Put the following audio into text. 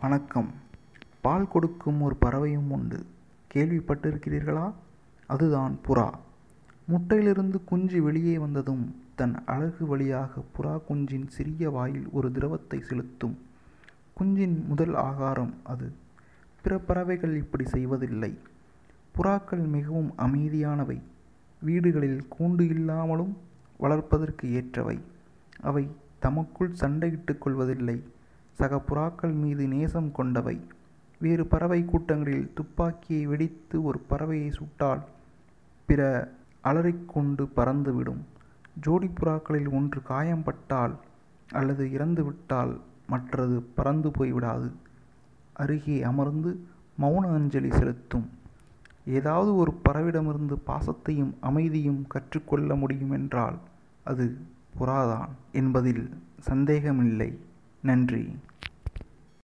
வணக்கம். பால் கொடுக்கும் ஒரு பறவையும் உண்டு. கேள்விப்பட்டிருக்கிறீர்களா? அதுதான் புறா. முட்டையிலிருந்து குஞ்சு வெளியே வந்ததும் தன் அழகு வழியாக புறா குஞ்சின் சிறிய வாயில் ஒரு திரவத்தை செலுத்தும். குஞ்சின் முதல் ஆகாரம் அது. பிற பறவைகள் இப்படி செய்வதில்லை. புறாக்கள் மிகவும் அமைதியானவை. வீடுகளில் கூண்டு இல்லாமலும் வளர்ப்பதற்கு ஏற்றவை. அவை தமக்குள் சண்டையிட்டுக் கொள்வதில்லை. சக புறாக்கள் மீது நேசம் கொண்டவை. வேறு பறவை கூட்டங்களில் துப்பாக்கியை வெடித்து ஒரு பறவையை சுட்டால் பிற அலறிக்கொண்டு பறந்துவிடும் ஜோடி புறாக்களில் ஒன்று காயம்பட்டால் அல்லது இறந்துவிட்டால் மற்றது பறந்து போய்விடாது அருகே அமர்ந்து மௌன அஞ்சலி செலுத்தும். ஏதாவது ஒரு பறவையிடமிருந்து பாசத்தையும் அமைதியும் கற்றுக்கொள்ள முடியுமென்றால் அது புறாதான் என்பதில் சந்தேகமில்லை. நன்றி.